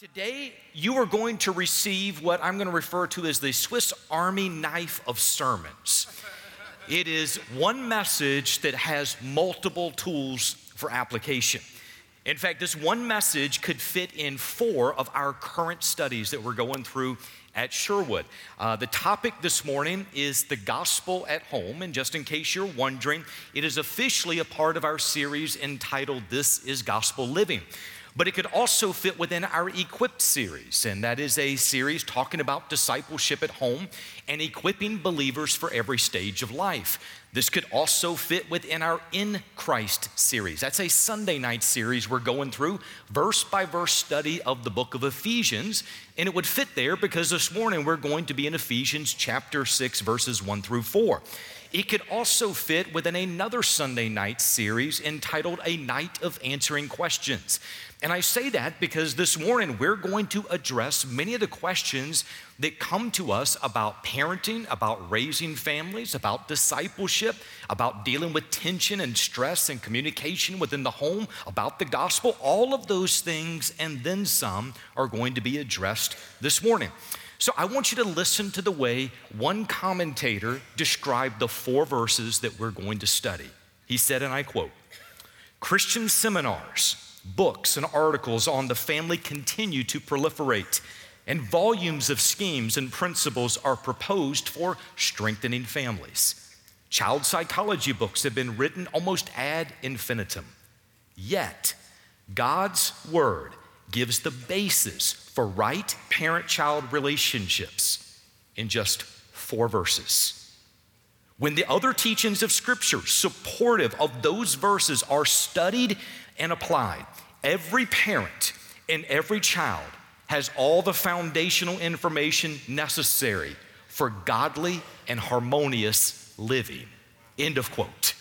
Today, you are going to receive what I'm going to refer to as the Swiss Army knife of sermons. It is one message that has multiple tools for application. In fact, this one message could fit in four of our current studies that we're going through at Sherwood. Uh, the topic this morning is the gospel at home. And just in case you're wondering, it is officially a part of our series entitled This is Gospel Living but it could also fit within our Equipped series. And that is a series talking about discipleship at home and equipping believers for every stage of life. This could also fit within our In Christ series. That's a Sunday night series we're going through, verse by verse study of the book of Ephesians. And it would fit there because this morning we're going to be in Ephesians chapter 6, verses 1 through 4. It could also fit within another Sunday night series entitled A Night of Answering Questions. And I say that because this morning we're going to address many of the questions that come to us about parenting, about raising families, about discipleship, about dealing with tension and stress and communication within the home, about the gospel. All of those things and then some are going to be addressed this morning. So I want you to listen to the way one commentator described the four verses that we're going to study. He said, and I quote Christian seminars books and articles on the family continue to proliferate, and volumes of schemes and principles are proposed for strengthening families. Child psychology books have been written almost ad infinitum. Yet, God's Word gives the basis for right parent child relationships in just four verses. When the other teachings of Scripture supportive of those verses are studied and applied. Every parent and every child has all the foundational information necessary for godly and harmonious living. End of quote.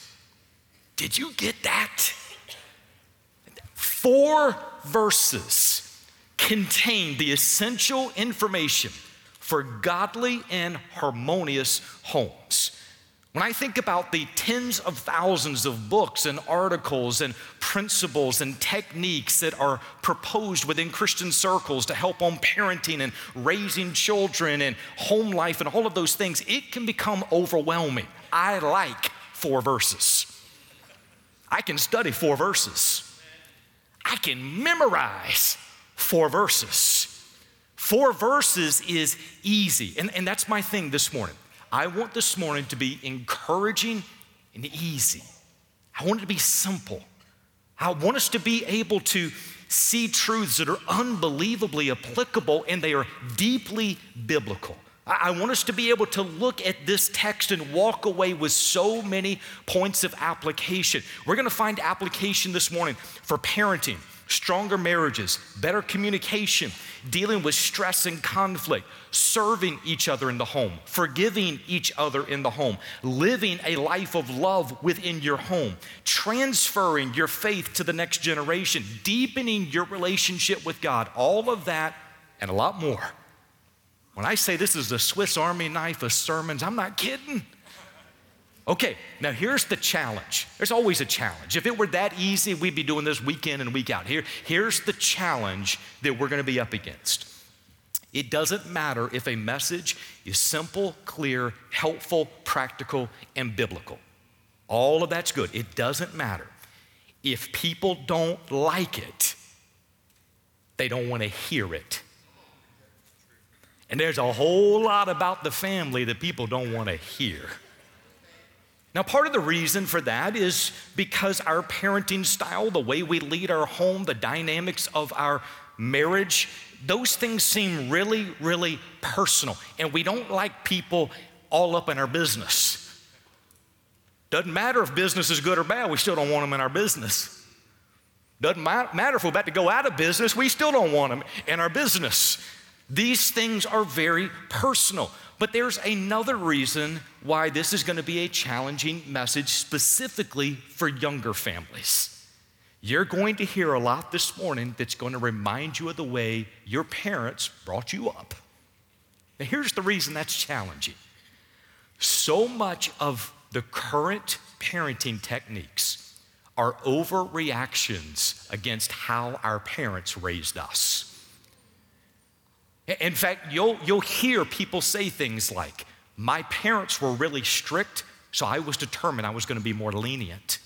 Did you get that? Four verses contain the essential information for godly and harmonious homes. When I think about the tens of thousands of books and articles and principles and techniques that are proposed within Christian circles to help on parenting and raising children and home life and all of those things, it can become overwhelming. I like four verses. I can study four verses. I can memorize four verses. Four verses is easy. And, and that's my thing this morning. I want this morning to be encouraging and easy. I want it to be simple. I want us to be able to see truths that are unbelievably applicable and they are deeply biblical. I want us to be able to look at this text and walk away with so many points of application. We're going to find application this morning for parenting, stronger marriages, better communication, dealing with stress and conflict, serving each other in the home, forgiving each other in the home, living a life of love within your home, transferring your faith to the next generation, deepening your relationship with God, all of that and a lot more. When I say this is the Swiss Army knife of sermons, I'm not kidding. Okay, now here's the challenge. There's always a challenge. If it were that easy, we'd be doing this week in and week out. Here, here's the challenge that we're going to be up against. It doesn't matter if a message is simple, clear, helpful, practical, and biblical. All of that's good. It doesn't matter. If people don't like it, they don't want to hear it. And there's a whole lot about the family that people don't want to hear. Now, part of the reason for that is because our parenting style, the way we lead our home, the dynamics of our marriage, those things seem really, really personal. And we don't like people all up in our business. Doesn't matter if business is good or bad, we still don't want them in our business. Doesn't matter if we're about to go out of business, we still don't want them in our business. These things are very personal. But there's another reason why this is going to be a challenging message specifically for younger families. You're going to hear a lot this morning that's going to remind you of the way your parents brought you up. Now, here's the reason that's challenging. So much of the current parenting techniques are overreactions against how our parents raised us. In fact, you'll, you'll hear people say things like, My parents were really strict, so I was determined I was going to be more lenient.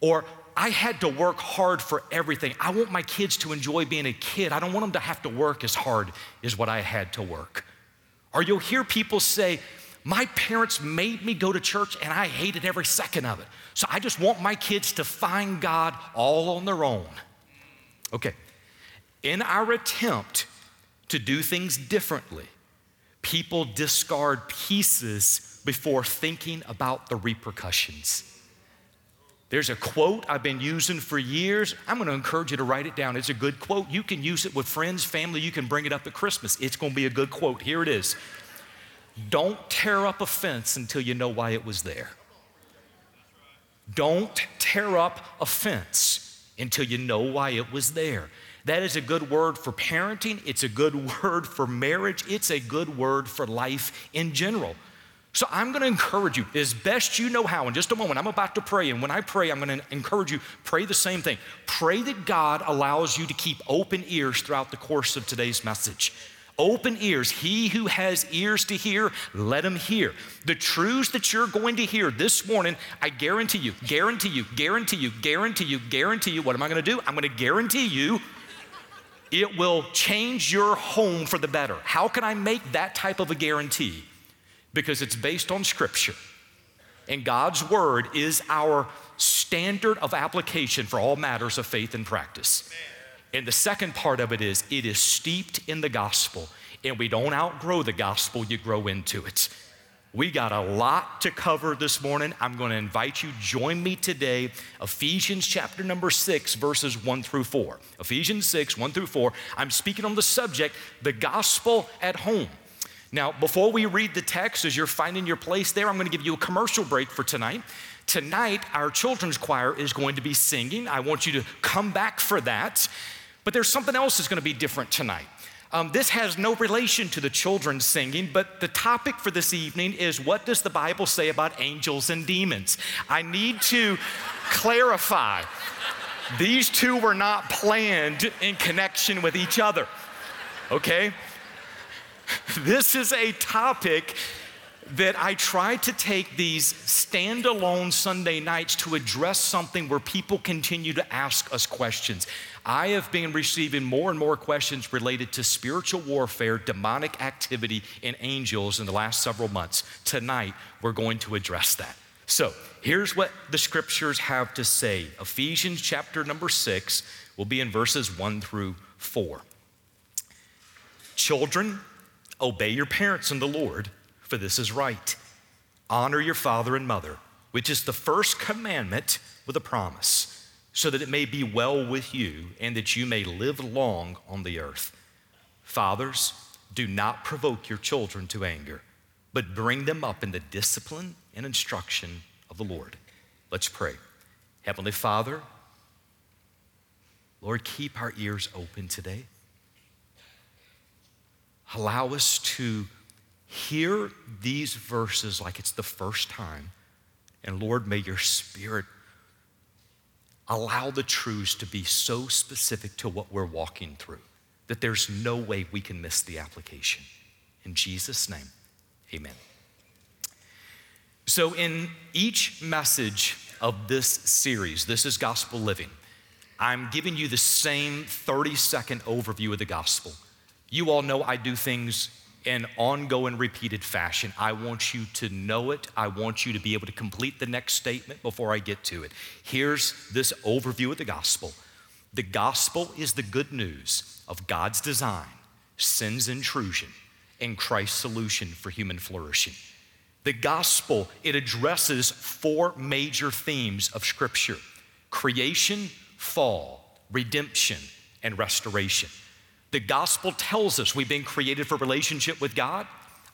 Or, I had to work hard for everything. I want my kids to enjoy being a kid. I don't want them to have to work as hard as what I had to work. Or you'll hear people say, My parents made me go to church and I hated every second of it. So I just want my kids to find God all on their own. Okay, in our attempt to do things differently, people discard pieces before thinking about the repercussions. There's a quote I've been using for years. I'm going to encourage you to write it down. It's a good quote. You can use it with friends, family. You can bring it up at Christmas. It's going to be a good quote. Here it is Don't tear up a fence until you know why it was there. Don't tear up a fence until you know why it was there. That is a good word for parenting. It's a good word for marriage. It's a good word for life in general. So I'm going to encourage you as best you know how. In just a moment, I'm about to pray. And when I pray, I'm going to encourage you pray the same thing. Pray that God allows you to keep open ears throughout the course of today's message. Open ears. He who has ears to hear, let him hear. The truths that you're going to hear this morning, I guarantee you, guarantee you, guarantee you, guarantee you, guarantee you. What am I going to do? I'm going to guarantee you it will change your home for the better. How can I make that type of a guarantee? because it's based on Scripture. And God's Word is our standard of application for all matters of faith and practice. And the second part of it is it is steeped in the gospel, and we don't outgrow the gospel, you grow into it. We got a lot to cover this morning. I'm going to invite you, join me today, Ephesians chapter number six, verses one through four. Ephesians 6, one through four. I'm speaking on the subject, the gospel at home. Now, before we read the text, as you're finding your place there, I'm going to give you a commercial break for tonight. Tonight, our children's choir is going to be singing. I want you to come back for that. But there's something else that's going to be different tonight. Um, this has no relation to the children singing, but the topic for this evening is what does the Bible say about angels and demons? I need to clarify. These two were not planned in connection with each other, okay? this is a topic that I try to take these standalone Sunday nights to address something where people continue to ask us questions. I have been receiving more and more questions related to spiritual warfare, demonic activity, and angels in the last several months. Tonight, we're going to address that. So, here's what the scriptures have to say Ephesians chapter number six will be in verses one through four. Children, Obey your parents in the Lord, for this is right. Honor your father and mother, which is the first commandment with a promise, so that it may be well with you and that you may live long on the earth. Fathers, do not provoke your children to anger, but bring them up in the discipline and instruction of the Lord. Let's pray. Heavenly Father, Lord, keep our ears open today. Allow us to hear these verses like it's the first time. And Lord, may your spirit allow the truths to be so specific to what we're walking through that there's no way we can miss the application. In Jesus' name, amen. So, in each message of this series, this is gospel living, I'm giving you the same 30 second overview of the gospel. You all know I do things in ongoing, repeated fashion. I want you to know it. I want you to be able to complete the next statement before I get to it. Here's this overview of the gospel the gospel is the good news of God's design, sin's intrusion, and Christ's solution for human flourishing. The gospel, it addresses four major themes of Scripture creation, fall, redemption, and restoration. The gospel tells us we've been created for relationship with God.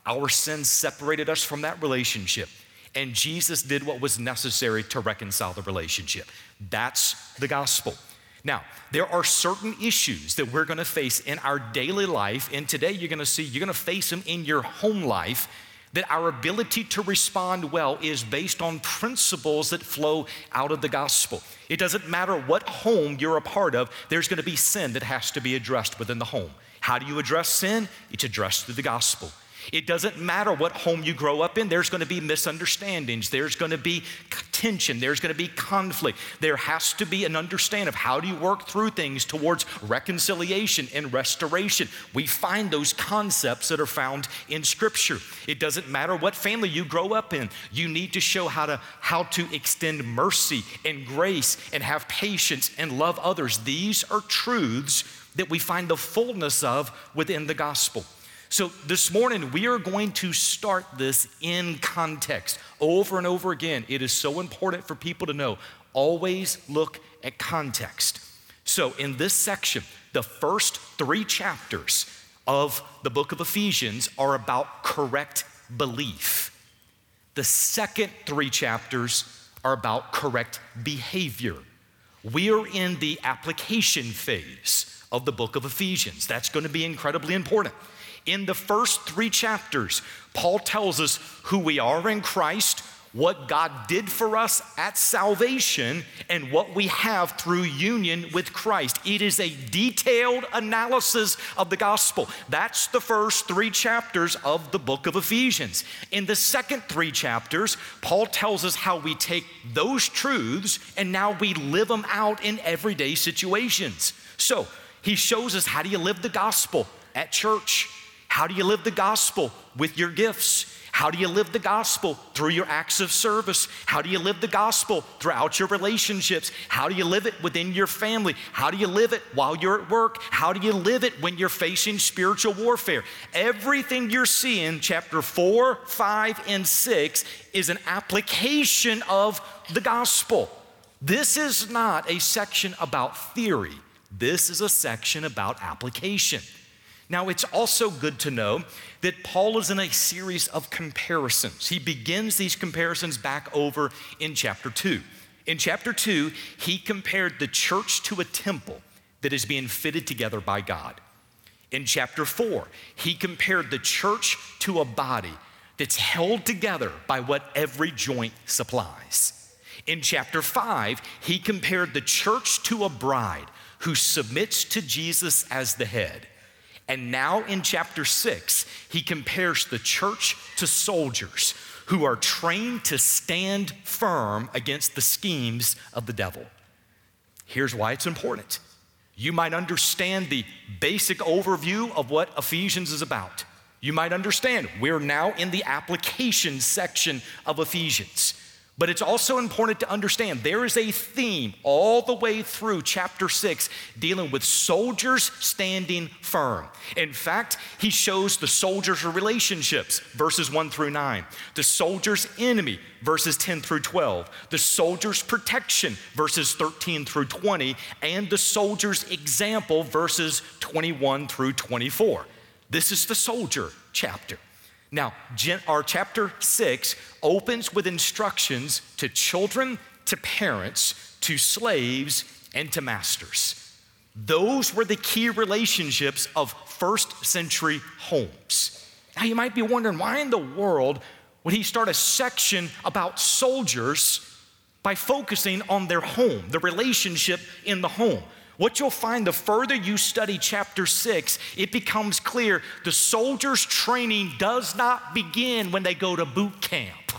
Our sins separated us from that relationship. And Jesus did what was necessary to reconcile the relationship. That's the gospel. Now, there are certain issues that we're gonna face in our daily life, and today you're gonna see, you're gonna face them in your home life that our ability to respond well is based on principles that flow out of the gospel. It doesn't matter what home you're a part of, there's going to be sin that has to be addressed within the home. How do you address sin? It's addressed through the gospel. It doesn't matter what home you grow up in, there's going to be misunderstandings, there's going to be tension, there's going to be conflict. There has to be an understanding of how do you work through things towards reconciliation and restoration. We find those concepts that are found in scripture. It doesn't matter what family you grow up in. You need to show how to how to extend mercy and grace and have patience and love others. These are truths that we find the fullness of within the gospel. So, this morning, we are going to start this in context over and over again. It is so important for people to know always look at context. So, in this section, the first three chapters of the book of Ephesians are about correct belief. The second three chapters are about correct behavior. We are in the application phase of the book of Ephesians. That's going to be incredibly important. In the first three chapters, Paul tells us who we are in Christ, what God did for us at salvation, and what we have through union with Christ. It is a detailed analysis of the gospel. That's the first three chapters of the book of Ephesians. In the second three chapters, Paul tells us how we take those truths and now we live them out in everyday situations. So, he shows us how do you live the gospel at church? How do you live the gospel with your gifts? How do you live the gospel through your acts of service? How do you live the gospel throughout your relationships? How do you live it within your family? How do you live it while you're at work? How do you live it when you're facing spiritual warfare? Everything you're seeing, chapter four, five, and six, is an application of the gospel. This is not a section about theory, this is a section about application. Now, it's also good to know that Paul is in a series of comparisons. He begins these comparisons back over in chapter 2. In chapter 2, he compared the church to a temple that is being fitted together by God. In chapter 4, he compared the church to a body that's held together by what every joint supplies. In chapter 5, he compared the church to a bride who submits to Jesus as the head. And now in chapter six, he compares the church to soldiers who are trained to stand firm against the schemes of the devil. Here's why it's important. You might understand the basic overview of what Ephesians is about. You might understand we're now in the application section of Ephesians. But it's also important to understand there is a theme all the way through chapter six dealing with soldiers standing firm. In fact, he shows the soldiers' relationships, verses one through nine, the soldier's enemy, verses 10 through 12, the soldier's protection, verses 13 through 20, and the soldier's example, verses 21 through 24. This is the soldier chapter. Now, our chapter six opens with instructions to children, to parents, to slaves, and to masters. Those were the key relationships of first century homes. Now, you might be wondering why in the world would he start a section about soldiers by focusing on their home, the relationship in the home? What you'll find the further you study chapter six, it becomes clear the soldier's training does not begin when they go to boot camp.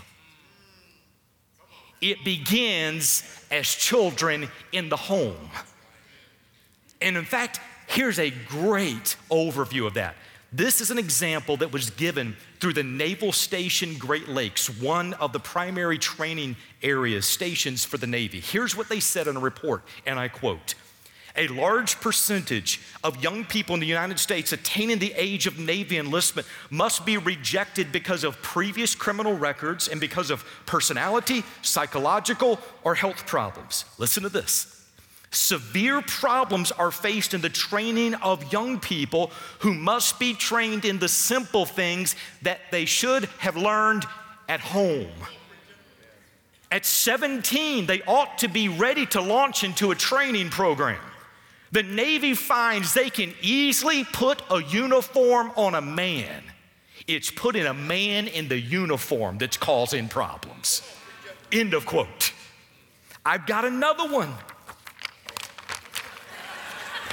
It begins as children in the home. And in fact, here's a great overview of that. This is an example that was given through the Naval Station Great Lakes, one of the primary training areas, stations for the Navy. Here's what they said in a report, and I quote a large percentage of young people in the United States attaining the age of Navy enlistment must be rejected because of previous criminal records and because of personality, psychological, or health problems. Listen to this. Severe problems are faced in the training of young people who must be trained in the simple things that they should have learned at home. At 17, they ought to be ready to launch into a training program. The Navy finds they can easily put a uniform on a man It's putting a man in the uniform that's causing problems. End of quote. I've got another one.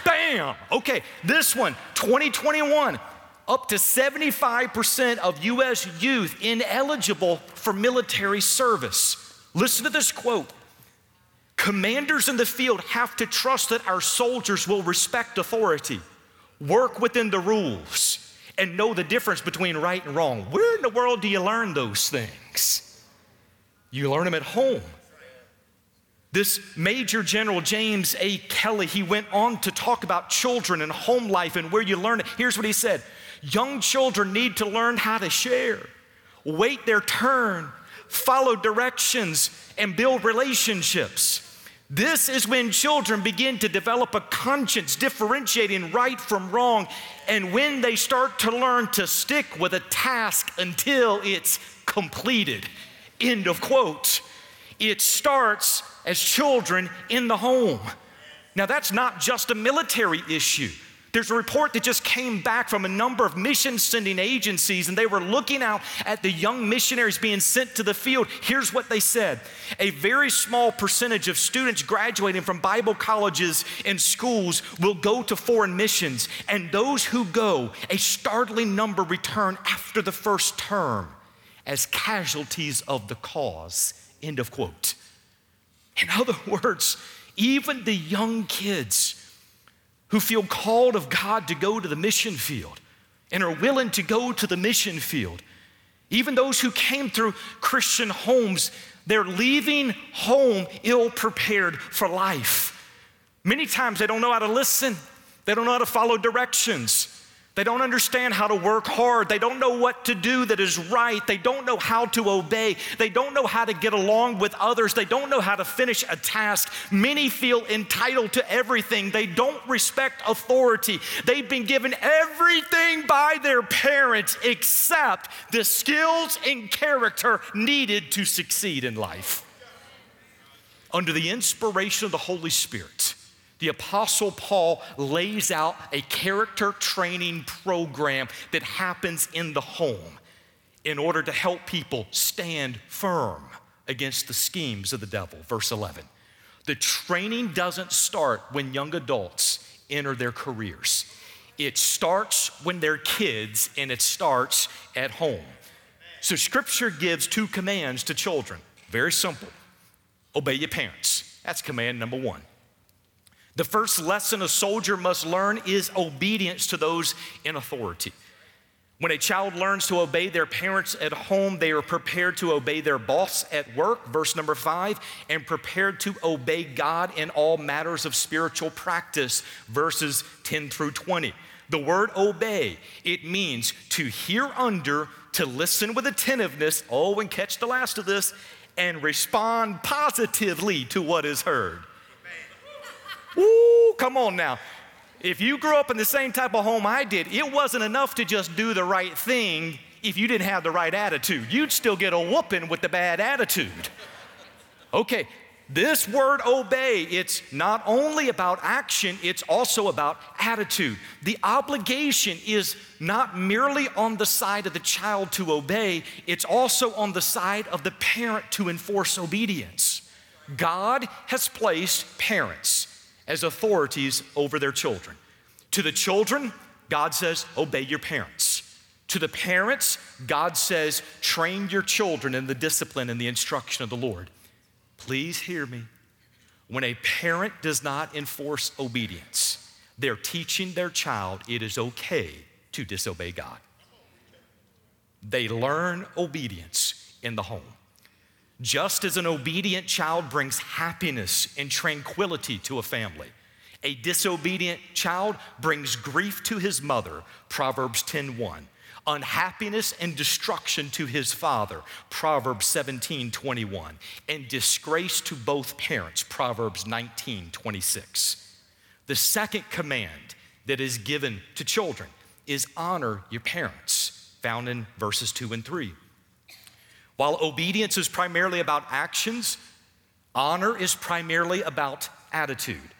Bam! Okay, this one, 2021, up to 75% of US youth ineligible for military service. Listen to this quote Commanders in the field have to trust that our soldiers will respect authority, work within the rules, and know the difference between right and wrong. Where in the world do you learn those things? You learn them at home. This Major General James A. Kelly, he went on to talk about children and home life and where you learn it. Here's what he said Young children need to learn how to share, wait their turn, follow directions, and build relationships. This is when children begin to develop a conscience differentiating right from wrong, and when they start to learn to stick with a task until it's completed. End of quote. It starts as children in the home. Now, that's not just a military issue. There's a report that just came back from a number of mission sending agencies, and they were looking out at the young missionaries being sent to the field. Here's what they said A very small percentage of students graduating from Bible colleges and schools will go to foreign missions, and those who go, a startling number return after the first term as casualties of the cause. End of quote. In other words, even the young kids who feel called of God to go to the mission field and are willing to go to the mission field, even those who came through Christian homes, they're leaving home ill prepared for life. Many times they don't know how to listen, they don't know how to follow directions. They don't understand how to work hard. They don't know what to do that is right. They don't know how to obey. They don't know how to get along with others. They don't know how to finish a task. Many feel entitled to everything. They don't respect authority. They've been given everything by their parents except the skills and character needed to succeed in life. Under the inspiration of the Holy Spirit, the Apostle Paul lays out a character training program that happens in the home in order to help people stand firm against the schemes of the devil. Verse 11. The training doesn't start when young adults enter their careers. It starts when they're kids and it starts at home. So, scripture gives two commands to children. Very simple obey your parents. That's command number one. The first lesson a soldier must learn is obedience to those in authority. When a child learns to obey their parents at home, they are prepared to obey their boss at work, verse number five, and prepared to obey God in all matters of spiritual practice, verses 10 through 20. The word obey, it means to hear under, to listen with attentiveness, oh, and catch the last of this, and respond positively to what is heard. Woo, come on now. If you grew up in the same type of home I did, it wasn't enough to just do the right thing if you didn't have the right attitude. You'd still get a whooping with the bad attitude. Okay, this word obey, it's not only about action, it's also about attitude. The obligation is not merely on the side of the child to obey, it's also on the side of the parent to enforce obedience. God has placed parents as authorities over their children. To the children, God says, obey your parents. To the parents, God says, train your children in the discipline and the instruction of the Lord. Please hear me. When a parent does not enforce obedience, they're teaching their child it is okay to disobey God. They learn obedience in the home. Just as an obedient child brings happiness and tranquility to a family, a disobedient child brings grief to his mother, Proverbs 10:1. Unhappiness and destruction to his father, Proverbs 17:21, and disgrace to both parents, Proverbs 19:26. The second command that is given to children is honor your parents, found in verses 2 and 3. While obedience is primarily about actions, honor is primarily about attitude.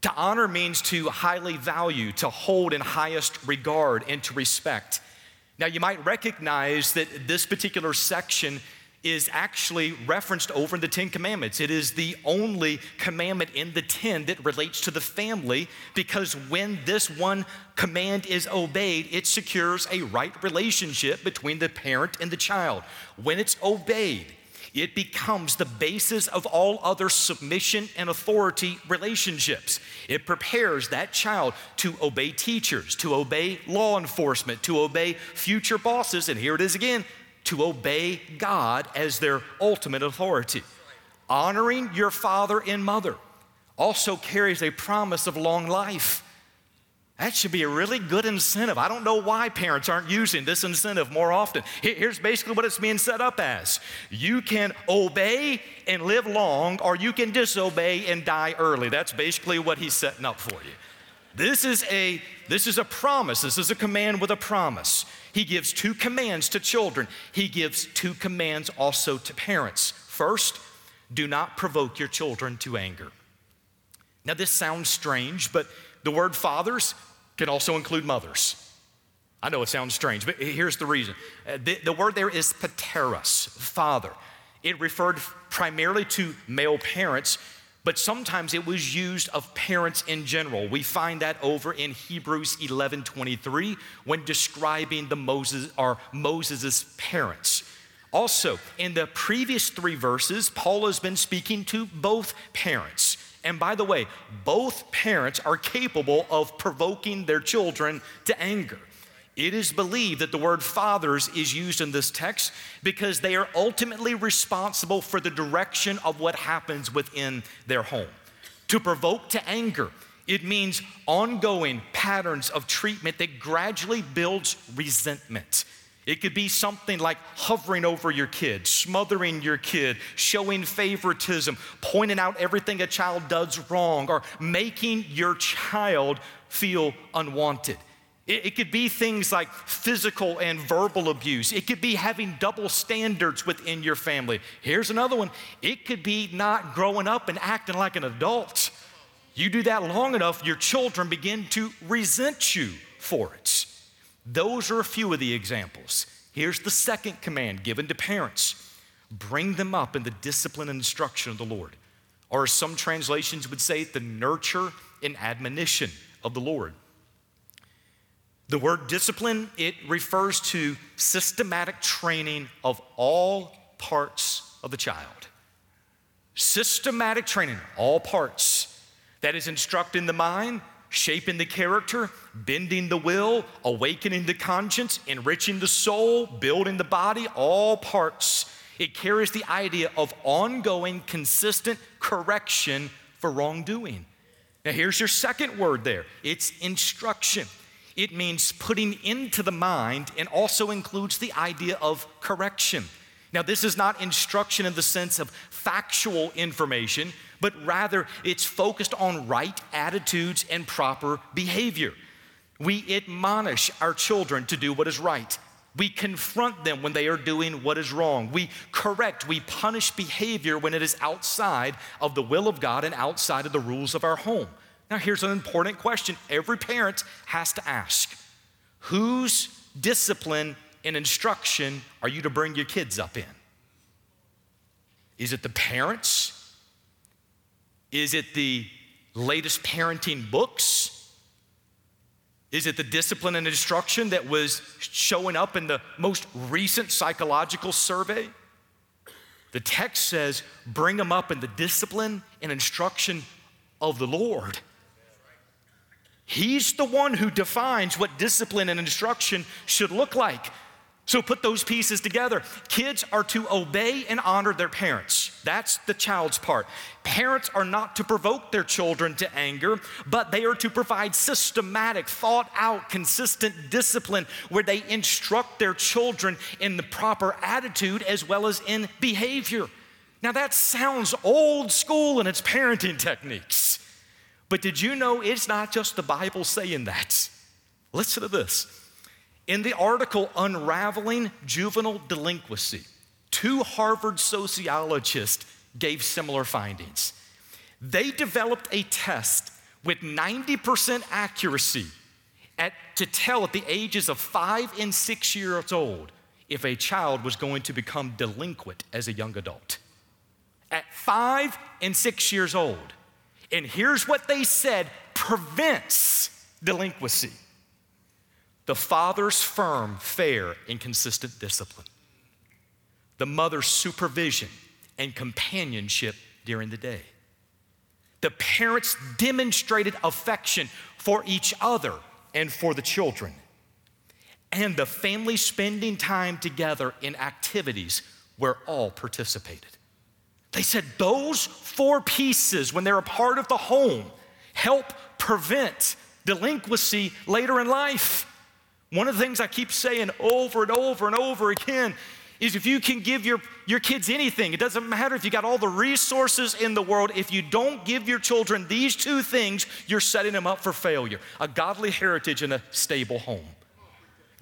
To honor means to highly value, to hold in highest regard, and to respect. Now, you might recognize that this particular section is actually referenced over in the Ten Commandments. It is the only commandment in the Ten that relates to the family because when this one command is obeyed, it secures a right relationship between the parent and the child. When it's obeyed, it becomes the basis of all other submission and authority relationships. It prepares that child to obey teachers, to obey law enforcement, to obey future bosses, and here it is again to obey God as their ultimate authority. Honoring your father and mother also carries a promise of long life. That should be a really good incentive. I don't know why parents aren't using this incentive more often. Here's basically what it's being set up as you can obey and live long, or you can disobey and die early. That's basically what he's setting up for you. This is a, this is a promise, this is a command with a promise. He gives two commands to children, he gives two commands also to parents. First, do not provoke your children to anger. Now, this sounds strange, but the word fathers can also include mothers. I know it sounds strange, but here's the reason. Uh, the, the word there is pateros, father. It referred primarily to male parents, but sometimes it was used of parents in general. We find that over in Hebrews 11:23 when describing the Moses or Moses' parents. Also, in the previous 3 verses, Paul has been speaking to both parents. And by the way, both parents are capable of provoking their children to anger. It is believed that the word fathers is used in this text because they are ultimately responsible for the direction of what happens within their home. To provoke to anger, it means ongoing patterns of treatment that gradually builds resentment. It could be something like hovering over your kid, smothering your kid, showing favoritism, pointing out everything a child does wrong, or making your child feel unwanted. It, could be things like physical and verbal abuse. It could be having double standards within your family. Here's another one it could be not growing up and acting like an adult. You do that long enough, your children begin to resent you for it. Those are a few of the examples. Here's the second command given to parents bring them up in the discipline and instruction of the Lord. Or as some translations would say, the nurture and admonition of the Lord. The word discipline, it refers to systematic training of all parts of the child. Systematic training, all parts. That is instructing the mind, shaping the character, bending the will, awakening the conscience, enriching the soul, building the body, all parts. It carries the idea of ongoing, consistent correction for wrongdoing. Now, here's your second word there it's instruction. It means putting into the mind and also includes the idea of correction. Now, this is not instruction in the sense of factual information, but rather it's focused on right attitudes and proper behavior. We admonish our children to do what is right. We confront them when they are doing what is wrong. We correct, we punish behavior when it is outside of the will of God and outside of the rules of our home. Now, here's an important question every parent has to ask Whose discipline and instruction are you to bring your kids up in? Is it the parents? Is it the latest parenting books? Is it the discipline and instruction that was showing up in the most recent psychological survey? The text says, bring them up in the discipline and instruction of the Lord. He's the one who defines what discipline and instruction should look like. So put those pieces together. Kids are to obey and honor their parents. That's the child's part. Parents are not to provoke their children to anger, but they are to provide systematic, thought out, consistent discipline where they instruct their children in the proper attitude as well as in behavior. Now, that sounds old school in its parenting techniques. But did you know it's not just the Bible saying that? Listen to this. In the article Unraveling Juvenile Delinquency, two Harvard sociologists gave similar findings. They developed a test with 90% accuracy at, to tell at the ages of five and six years old if a child was going to become delinquent as a young adult. At five and six years old. And here's what they said prevents delinquency the father's firm, fair, and consistent discipline, the mother's supervision and companionship during the day. The parents demonstrated affection for each other and for the children. And the family spending time together in activities where all participated. They said those four pieces, when they're a part of the home, help prevent delinquency later in life. One of the things I keep saying over and over and over again is if you can give your, your kids anything, it doesn't matter if you got all the resources in the world, if you don't give your children these two things, you're setting them up for failure a godly heritage and a stable home.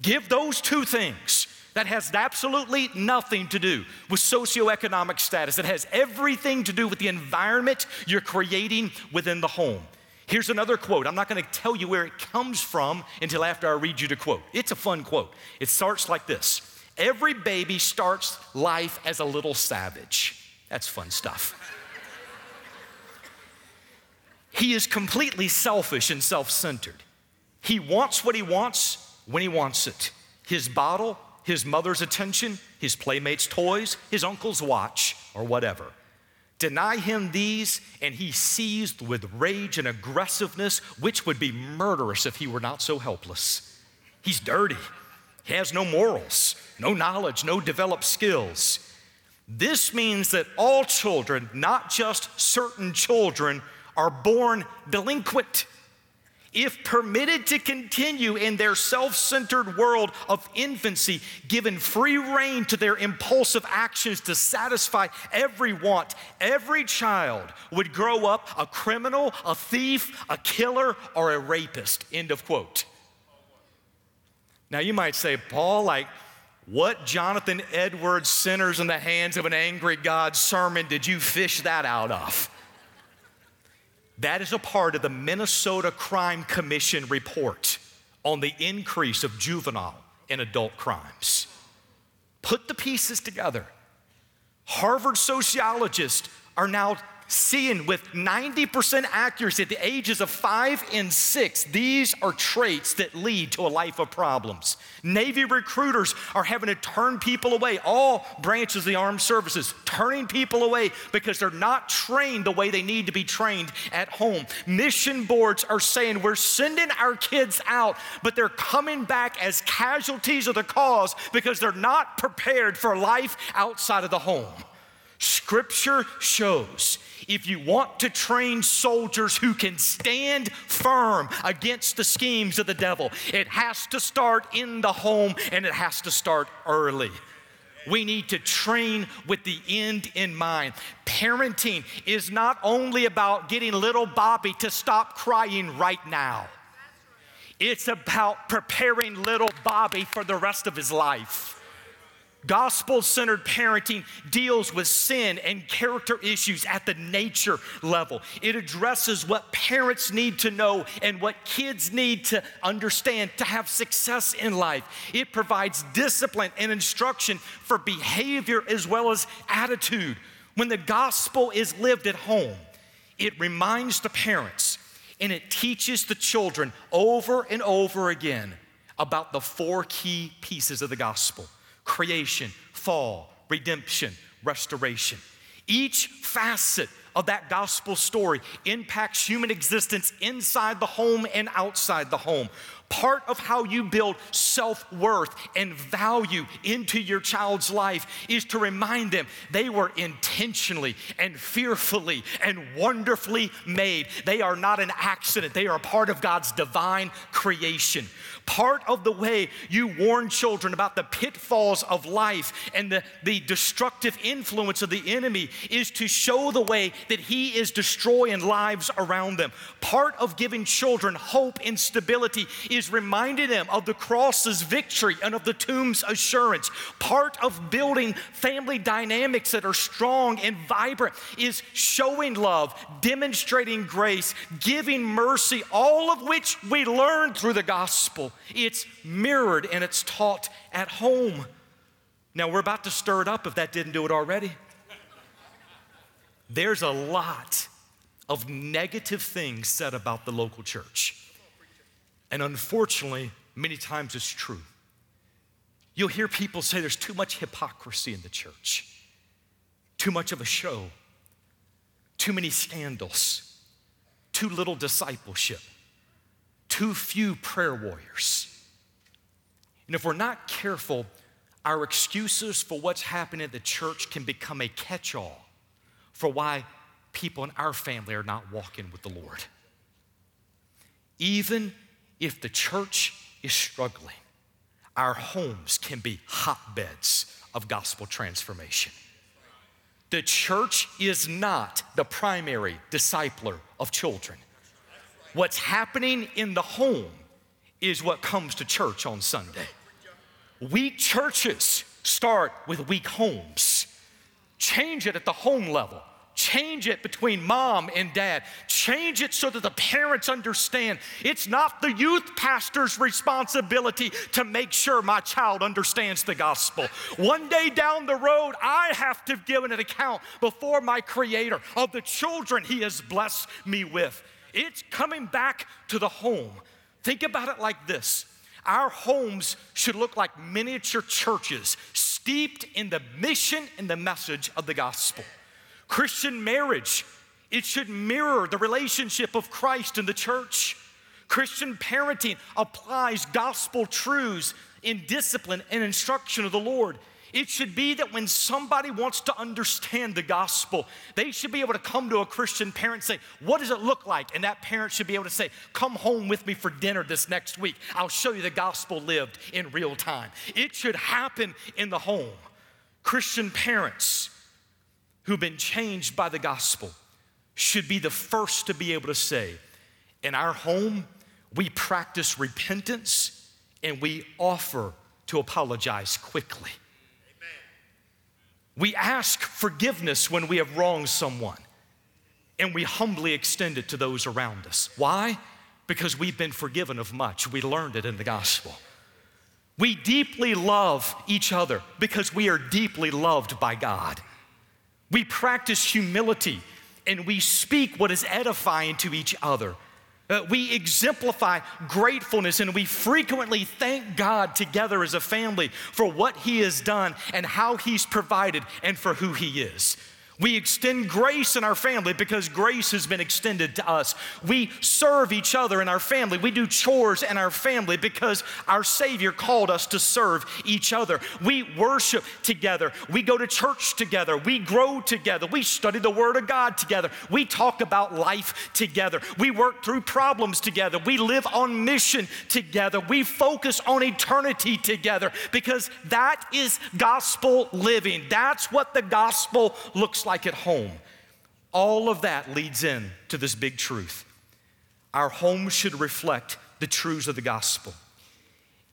Give those two things. That has absolutely nothing to do with socioeconomic status. It has everything to do with the environment you're creating within the home. Here's another quote. I'm not going to tell you where it comes from until after I read you the quote. It's a fun quote. It starts like this Every baby starts life as a little savage. That's fun stuff. he is completely selfish and self centered. He wants what he wants when he wants it his bottle, his mother's attention, his playmates' toys, his uncle's watch, or whatever. Deny him these, and he seized with rage and aggressiveness, which would be murderous if he were not so helpless. He's dirty. He has no morals, no knowledge, no developed skills. This means that all children, not just certain children, are born delinquent. If permitted to continue in their self centered world of infancy, given free rein to their impulsive actions to satisfy every want, every child would grow up a criminal, a thief, a killer, or a rapist. End of quote. Now, you might say, Paul, like, what Jonathan Edwards sinners in the hands of an angry God sermon did you fish that out of? That is a part of the Minnesota Crime Commission report on the increase of juvenile and adult crimes. Put the pieces together. Harvard sociologists are now seeing with 90% accuracy at the ages of five and six, these are traits that lead to a life of problems. Navy recruiters are having to turn people away, all branches of the armed services, turning people away because they're not trained the way they need to be trained at home. Mission boards are saying we're sending our kids out, but they're coming back as casualties of the cause because they're not prepared for life outside of the home. Scripture shows if you want to train soldiers who can stand firm against the schemes of the devil, it has to start in the home and it has to start early. We need to train with the end in mind. Parenting is not only about getting little Bobby to stop crying right now, it's about preparing little Bobby for the rest of his life. Gospel centered parenting deals with sin and character issues at the nature level. It addresses what parents need to know and what kids need to understand to have success in life. It provides discipline and instruction for behavior as well as attitude. When the gospel is lived at home, it reminds the parents and it teaches the children over and over again about the four key pieces of the gospel creation, fall, redemption, restoration. Each facet of that gospel story impacts human existence inside the home and outside the home. Part of how you build self worth and value into your child's life is to remind them they were intentionally and fearfully and wonderfully made. They are not an accident, they are a part of God's divine creation. Part of the way you warn children about the pitfalls of life and the, the destructive influence of the enemy is to show the way that he is destroying lives around them. Part of giving children hope and stability is reminding them of the cross's victory and of the tomb's assurance. Part of building family dynamics that are strong and vibrant is showing love, demonstrating grace, giving mercy, all of which we learn through the gospel. It's mirrored and it's taught at home. Now, we're about to stir it up if that didn't do it already. There's a lot of negative things said about the local church. And unfortunately, many times it's true. You'll hear people say there's too much hypocrisy in the church, too much of a show, too many scandals, too little discipleship, too few prayer warriors. And if we're not careful, our excuses for what's happening at the church can become a catch all for why people in our family are not walking with the Lord. Even if the church is struggling, our homes can be hotbeds of gospel transformation. The church is not the primary discipler of children. What's happening in the home is what comes to church on Sunday. Weak churches start with weak homes. Change it at the home level. Change it between mom and dad. Change it so that the parents understand it's not the youth pastor's responsibility to make sure my child understands the gospel. One day down the road, I have to give an account before my Creator of the children He has blessed me with. It's coming back to the home. Think about it like this our homes should look like miniature churches steeped in the mission and the message of the gospel. Christian marriage, it should mirror the relationship of Christ and the church. Christian parenting applies gospel truths in discipline and instruction of the Lord. It should be that when somebody wants to understand the gospel, they should be able to come to a Christian parent and say, What does it look like? And that parent should be able to say, Come home with me for dinner this next week. I'll show you the gospel lived in real time. It should happen in the home. Christian parents who've been changed by the gospel should be the first to be able to say, In our home, we practice repentance and we offer to apologize quickly. We ask forgiveness when we have wronged someone, and we humbly extend it to those around us. Why? Because we've been forgiven of much. We learned it in the gospel. We deeply love each other because we are deeply loved by God. We practice humility and we speak what is edifying to each other. Uh, we exemplify gratefulness and we frequently thank God together as a family for what He has done and how He's provided and for who He is. We extend grace in our family because grace has been extended to us. We serve each other in our family. We do chores in our family because our Savior called us to serve each other. We worship together. We go to church together. We grow together. We study the Word of God together. We talk about life together. We work through problems together. We live on mission together. We focus on eternity together because that is gospel living. That's what the gospel looks like like at home. All of that leads in to this big truth. Our home should reflect the truths of the gospel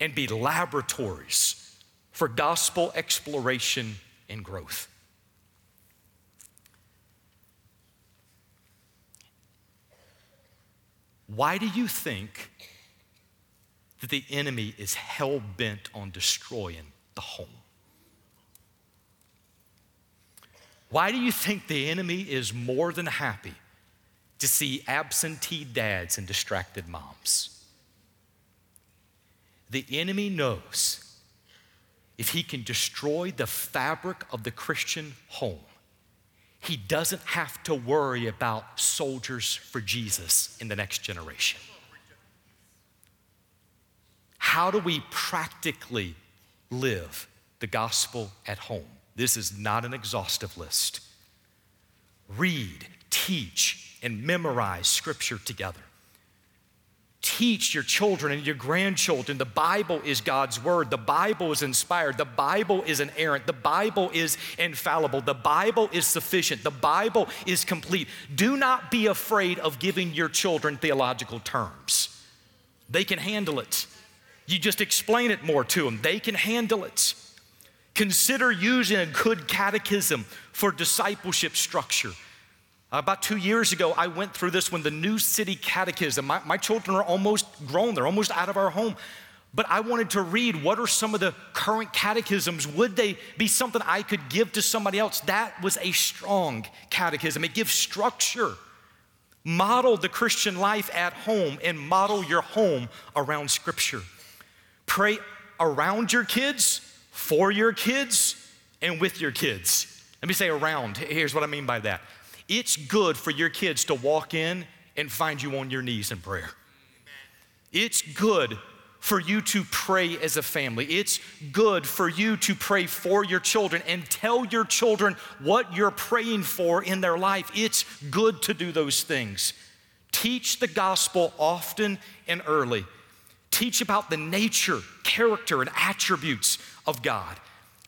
and be laboratories for gospel exploration and growth. Why do you think that the enemy is hell bent on destroying the home? Why do you think the enemy is more than happy to see absentee dads and distracted moms? The enemy knows if he can destroy the fabric of the Christian home, he doesn't have to worry about soldiers for Jesus in the next generation. How do we practically live the gospel at home? This is not an exhaustive list. Read, teach, and memorize scripture together. Teach your children and your grandchildren. The Bible is God's word. The Bible is inspired. The Bible is inerrant. The Bible is infallible. The Bible is sufficient. The Bible is complete. Do not be afraid of giving your children theological terms. They can handle it. You just explain it more to them, they can handle it. Consider using a good catechism for discipleship structure. Uh, about two years ago, I went through this when the New City Catechism, my, my children are almost grown, they're almost out of our home. But I wanted to read what are some of the current catechisms? Would they be something I could give to somebody else? That was a strong catechism. It gives structure. Model the Christian life at home and model your home around Scripture. Pray around your kids, for your kids, and with your kids. Let me say around. Here's what I mean by that it's good for your kids to walk in and find you on your knees in prayer. It's good for you to pray as a family. It's good for you to pray for your children and tell your children what you're praying for in their life. It's good to do those things. Teach the gospel often and early. Teach about the nature, character, and attributes of God.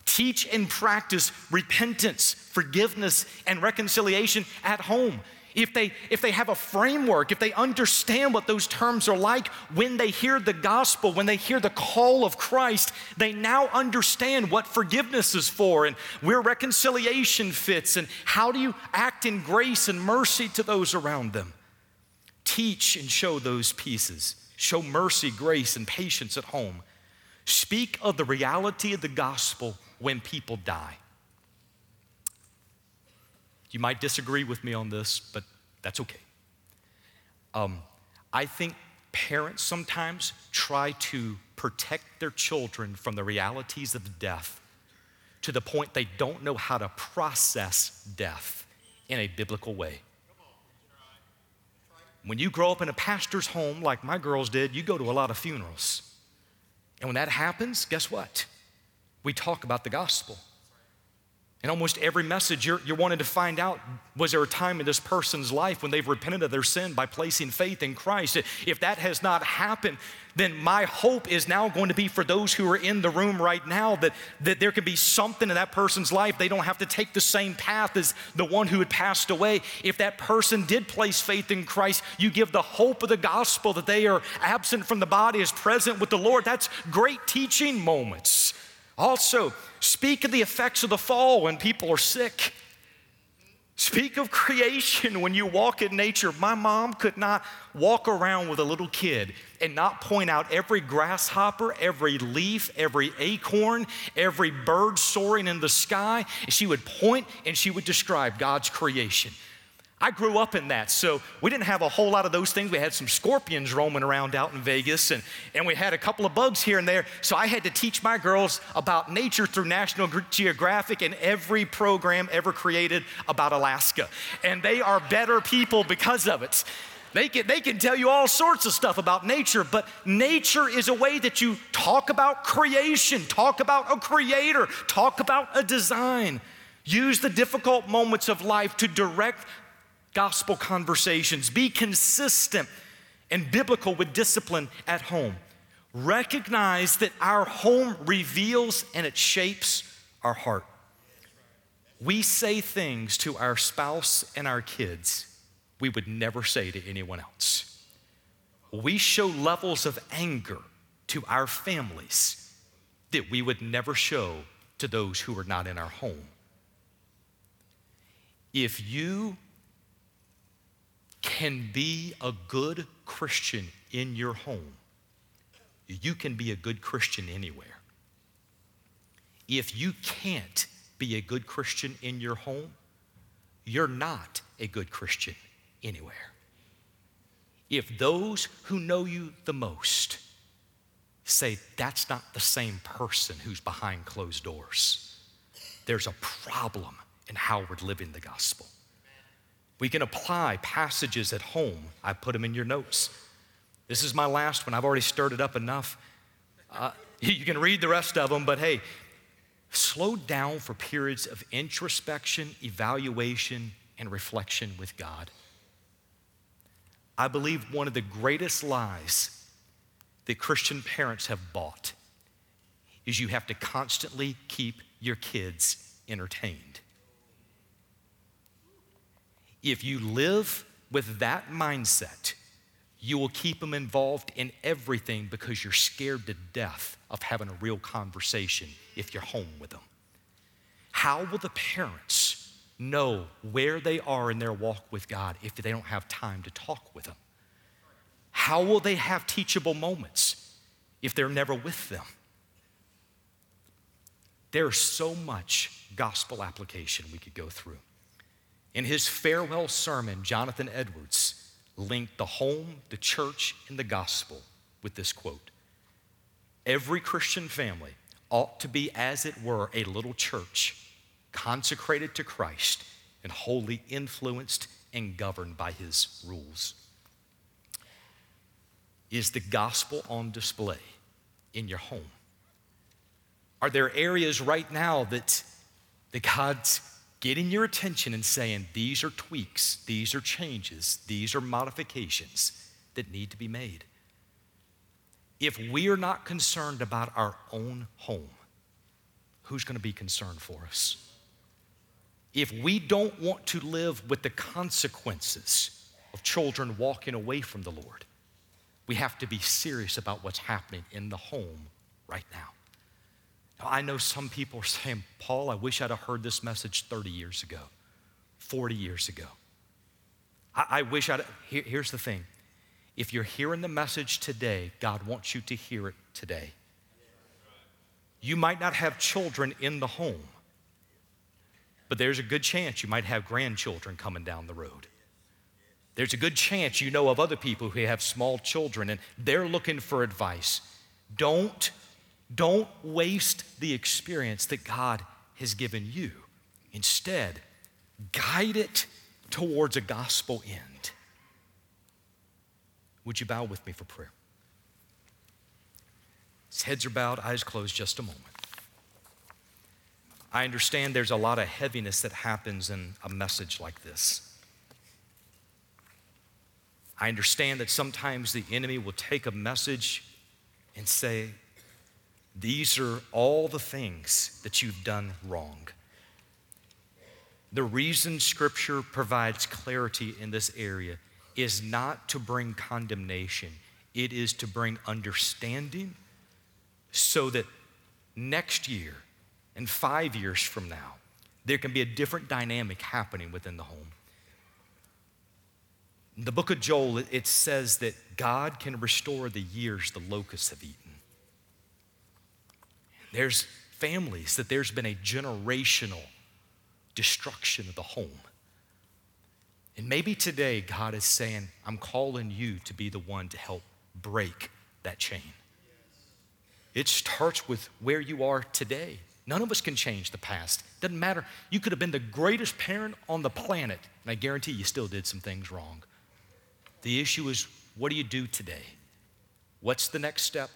Teach and practice repentance, forgiveness, and reconciliation at home. If they, if they have a framework, if they understand what those terms are like, when they hear the gospel, when they hear the call of Christ, they now understand what forgiveness is for and where reconciliation fits and how do you act in grace and mercy to those around them. Teach and show those pieces. Show mercy, grace, and patience at home. Speak of the reality of the gospel when people die. You might disagree with me on this, but that's okay. Um, I think parents sometimes try to protect their children from the realities of death to the point they don't know how to process death in a biblical way. When you grow up in a pastor's home like my girls did, you go to a lot of funerals. And when that happens, guess what? We talk about the gospel. In almost every message, you're, you're wanting to find out was there a time in this person's life when they've repented of their sin by placing faith in Christ? If that has not happened, then my hope is now going to be for those who are in the room right now that, that there can be something in that person's life. They don't have to take the same path as the one who had passed away. If that person did place faith in Christ, you give the hope of the gospel that they are absent from the body, is present with the Lord. That's great teaching moments. Also, speak of the effects of the fall when people are sick. Speak of creation when you walk in nature. My mom could not walk around with a little kid and not point out every grasshopper, every leaf, every acorn, every bird soaring in the sky. She would point and she would describe God's creation. I grew up in that, so we didn't have a whole lot of those things. We had some scorpions roaming around out in Vegas, and, and we had a couple of bugs here and there. So I had to teach my girls about nature through National Geographic and every program ever created about Alaska. And they are better people because of it. They can, they can tell you all sorts of stuff about nature, but nature is a way that you talk about creation, talk about a creator, talk about a design. Use the difficult moments of life to direct gospel conversations. Be consistent and biblical with discipline at home. Recognize that our home reveals and it shapes our heart. We say things to our spouse and our kids we would never say to anyone else. We show levels of anger to our families that we would never show to those who are not in our home. If you can be a good Christian in your home, you can be a good Christian anywhere. If you can't be a good Christian in your home, you're not a good Christian anywhere. If those who know you the most say that's not the same person who's behind closed doors, there's a problem in how we're living the gospel. We can apply passages at home. I put them in your notes. This is my last one. I've already stirred it up enough. Uh, you can read the rest of them, but hey, slow down for periods of introspection, evaluation, and reflection with God. I believe one of the greatest lies that Christian parents have bought is you have to constantly keep your kids entertained. If you live with that mindset, You will keep them involved in everything because you're scared to death of having a real conversation if you're home with them. How will the parents know where they are in their walk with God if they don't have time to talk with them? How will they have teachable moments if they're never with them? There's so much gospel application we could go through. In his farewell sermon, Jonathan Edwards linked the home, the church, and the gospel with this quote Every Christian family ought to be, as it were, a little church consecrated to Christ and wholly influenced and governed by his rules. Is the gospel on display in your home? Are there areas right now that, that God's getting your attention and saying, these are tweaks, these are changes, these are modifications that need to be made? If we are not concerned about our own home, who's going to be concerned for us? If we don't want to live with the consequences of children walking away from the Lord, we have to be serious about what's happening in the home right now. I know some people are saying, Paul, I wish I'd have heard this message 30 years ago, 40 years ago. I, I wish I'd. Here, here's the thing if you're hearing the message today, God wants you to hear it today. You might not have children in the home, but there's a good chance you might have grandchildren coming down the road. There's a good chance you know of other people who have small children and they're looking for advice. Don't, don't waste the experience that God has given you. Instead, guide it towards a gospel end. Would you bow with me for prayer? His heads are bowed, eyes closed, just a moment. I understand there's a lot of heaviness that happens in a message like this. I understand that sometimes the enemy will take a message and say, These are all the things that you've done wrong. The reason Scripture provides clarity in this area is not to bring condemnation, it is to bring understanding so that next year and five years from now, there can be a different dynamic happening within the home. In the book of Joel, it says that God can restore the years the locusts have eaten. There's families that there's been a generational destruction of the home. And maybe today God is saying, I'm calling you to be the one to help break that chain. It starts with where you are today. None of us can change the past. Doesn't matter. You could have been the greatest parent on the planet, and I guarantee you still did some things wrong. The issue is what do you do today? What's the next step?